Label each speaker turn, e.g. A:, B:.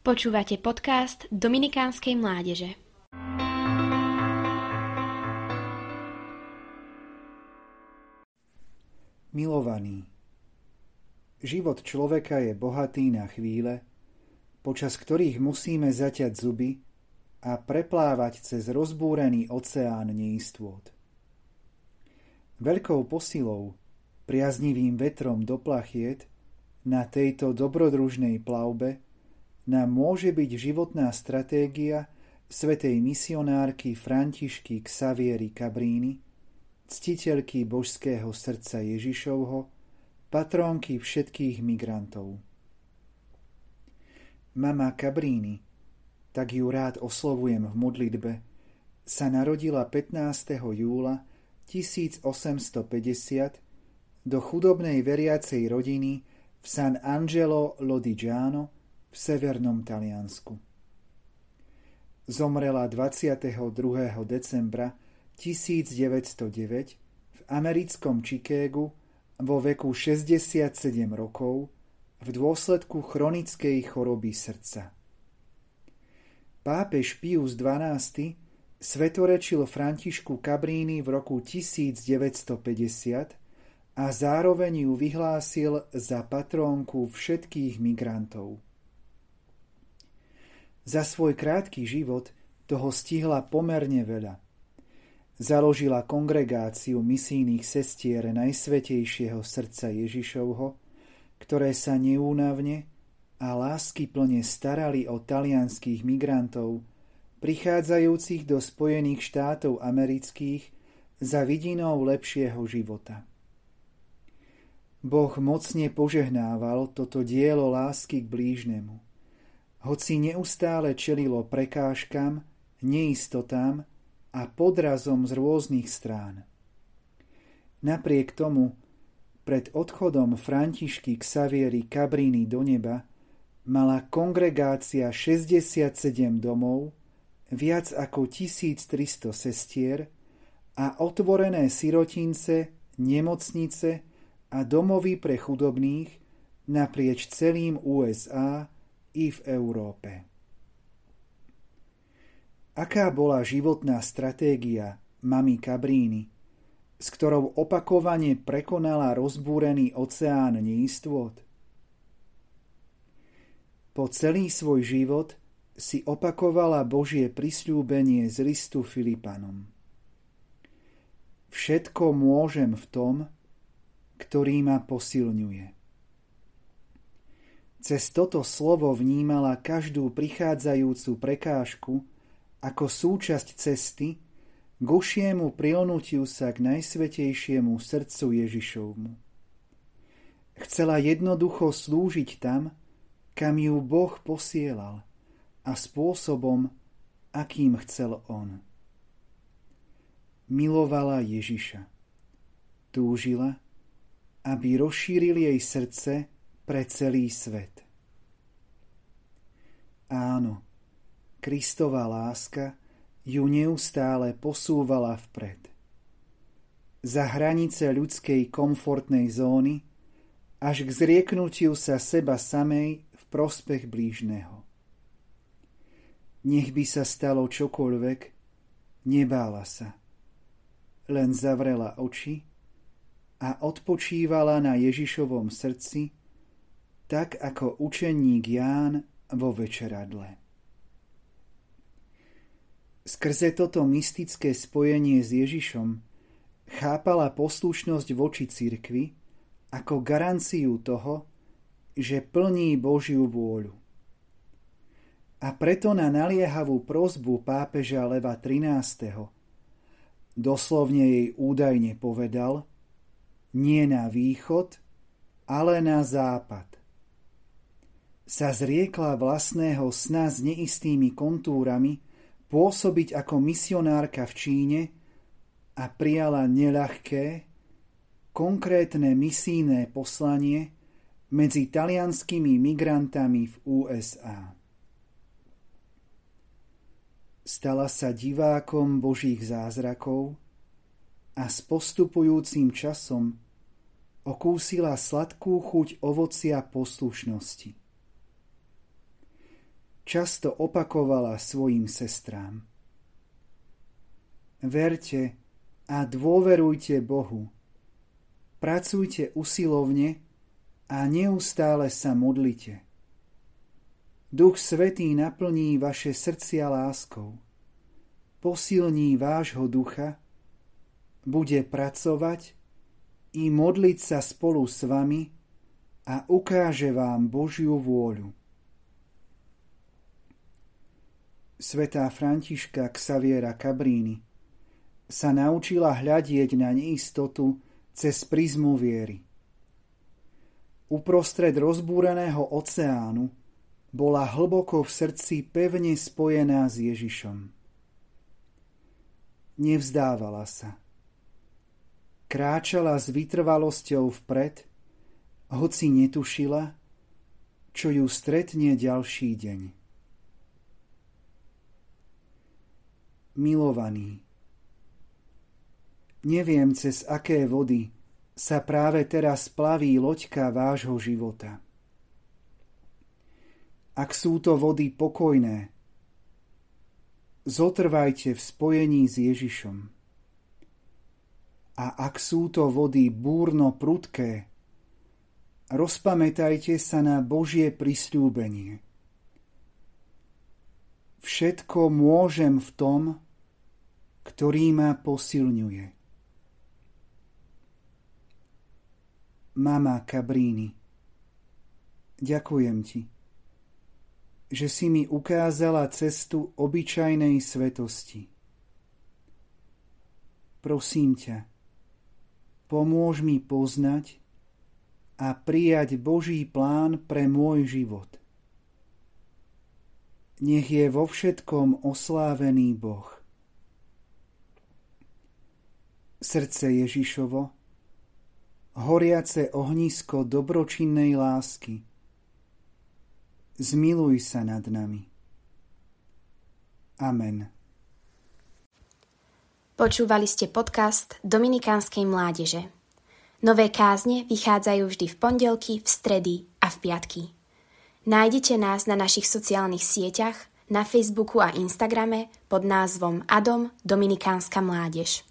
A: Počúvate podcast Dominikánskej mládeže.
B: Milovaný, život človeka je bohatý na chvíle, počas ktorých musíme zaťať zuby a preplávať cez rozbúrený oceán neistôt. Veľkou posilou, priaznivým vetrom do plachiet na tejto dobrodružnej plavbe nám môže byť životná stratégia svetej misionárky Františky Xavieri Cabrini, ctiteľky božského srdca Ježišovho, patrónky všetkých migrantov. Mama Cabrini, tak ju rád oslovujem v modlitbe, sa narodila 15. júla 1850 do chudobnej veriacej rodiny v San Angelo Lodigiano v severnom Taliansku. Zomrela 22. decembra 1909 v americkom Chicagu vo veku 67 rokov v dôsledku chronickej choroby srdca. Pápež Pius XII svetorečil Františku Cabrini v roku 1950 a zároveň ju vyhlásil za patrónku všetkých migrantov. Za svoj krátky život toho stihla pomerne veľa. Založila kongregáciu misijných sestier Najsvetejšieho srdca Ježišovho, ktoré sa neúnavne a lásky plne starali o talianských migrantov, prichádzajúcich do Spojených štátov amerických za vidinou lepšieho života. Boh mocne požehnával toto dielo lásky k blížnemu – hoci neustále čelilo prekážkam, neistotám a podrazom z rôznych strán. Napriek tomu, pred odchodom Františky Xavieri Cabrini do neba mala kongregácia 67 domov, viac ako 1300 sestier a otvorené sirotince, nemocnice a domovy pre chudobných naprieč celým USA i v Európe. Aká bola životná stratégia mami Cabrini, s ktorou opakovane prekonala rozbúrený oceán neistôt? Po celý svoj život si opakovala Božie prisľúbenie z listu Filipanom. Všetko môžem v tom, ktorý ma posilňuje. Cez toto slovo vnímala každú prichádzajúcu prekážku ako súčasť cesty k ušiemu prilnutiu sa k najsvetejšiemu srdcu Ježišovmu. Chcela jednoducho slúžiť tam, kam ju Boh posielal a spôsobom, akým chcel On. Milovala Ježiša. Túžila, aby rozšíril jej srdce pre celý svet. Áno, Kristová láska ju neustále posúvala vpred. Za hranice ľudskej komfortnej zóny až k zrieknutiu sa seba samej v prospech blížneho. Nech by sa stalo čokoľvek, nebála sa. Len zavrela oči a odpočívala na Ježišovom srdci, tak ako učeník Ján vo večeradle. Skrze toto mystické spojenie s Ježišom chápala poslušnosť voči cirkvi ako garanciu toho, že plní Božiu vôľu. A preto na naliehavú prozbu pápeža Leva XIII. doslovne jej údajne povedal nie na východ, ale na západ sa zriekla vlastného sna s neistými kontúrami pôsobiť ako misionárka v Číne a prijala neľahké, konkrétne misijné poslanie medzi talianskými migrantami v USA. Stala sa divákom Božích zázrakov a s postupujúcim časom okúsila sladkú chuť ovocia poslušnosti často opakovala svojim sestrám. Verte a dôverujte Bohu. Pracujte usilovne a neustále sa modlite. Duch Svetý naplní vaše srdcia láskou, posilní vášho ducha, bude pracovať i modliť sa spolu s vami a ukáže vám Božiu vôľu. Svetá Františka Xaviera Cabrini sa naučila hľadieť na neistotu cez prizmu viery. Uprostred rozbúreného oceánu bola hlboko v srdci pevne spojená s Ježišom. Nevzdávala sa. Kráčala s vytrvalosťou vpred, hoci netušila, čo ju stretne ďalší deň. Milovaný, Neviem, cez aké vody sa práve teraz plaví loďka vášho života. Ak sú to vody pokojné, zotrvajte v spojení s Ježišom. A ak sú to vody búrno prudké, rozpamätajte sa na Božie prisľúbenie. Všetko môžem v tom, ktorý ma posilňuje. Mama Cabrini, ďakujem ti, že si mi ukázala cestu obyčajnej svetosti. Prosím ťa, pomôž mi poznať a prijať Boží plán pre môj život. Nech je vo všetkom oslávený Boh. Srdce Ježišovo, horiace ohnisko dobročinnej lásky. Zmiluj sa nad nami. Amen.
A: Počúvali ste podcast Dominikánskej mládeže. Nové kázne vychádzajú vždy v pondelky, v stredy a v piatky. Nájdete nás na našich sociálnych sieťach, na Facebooku a Instagrame pod názvom Adom Dominikánska mládež.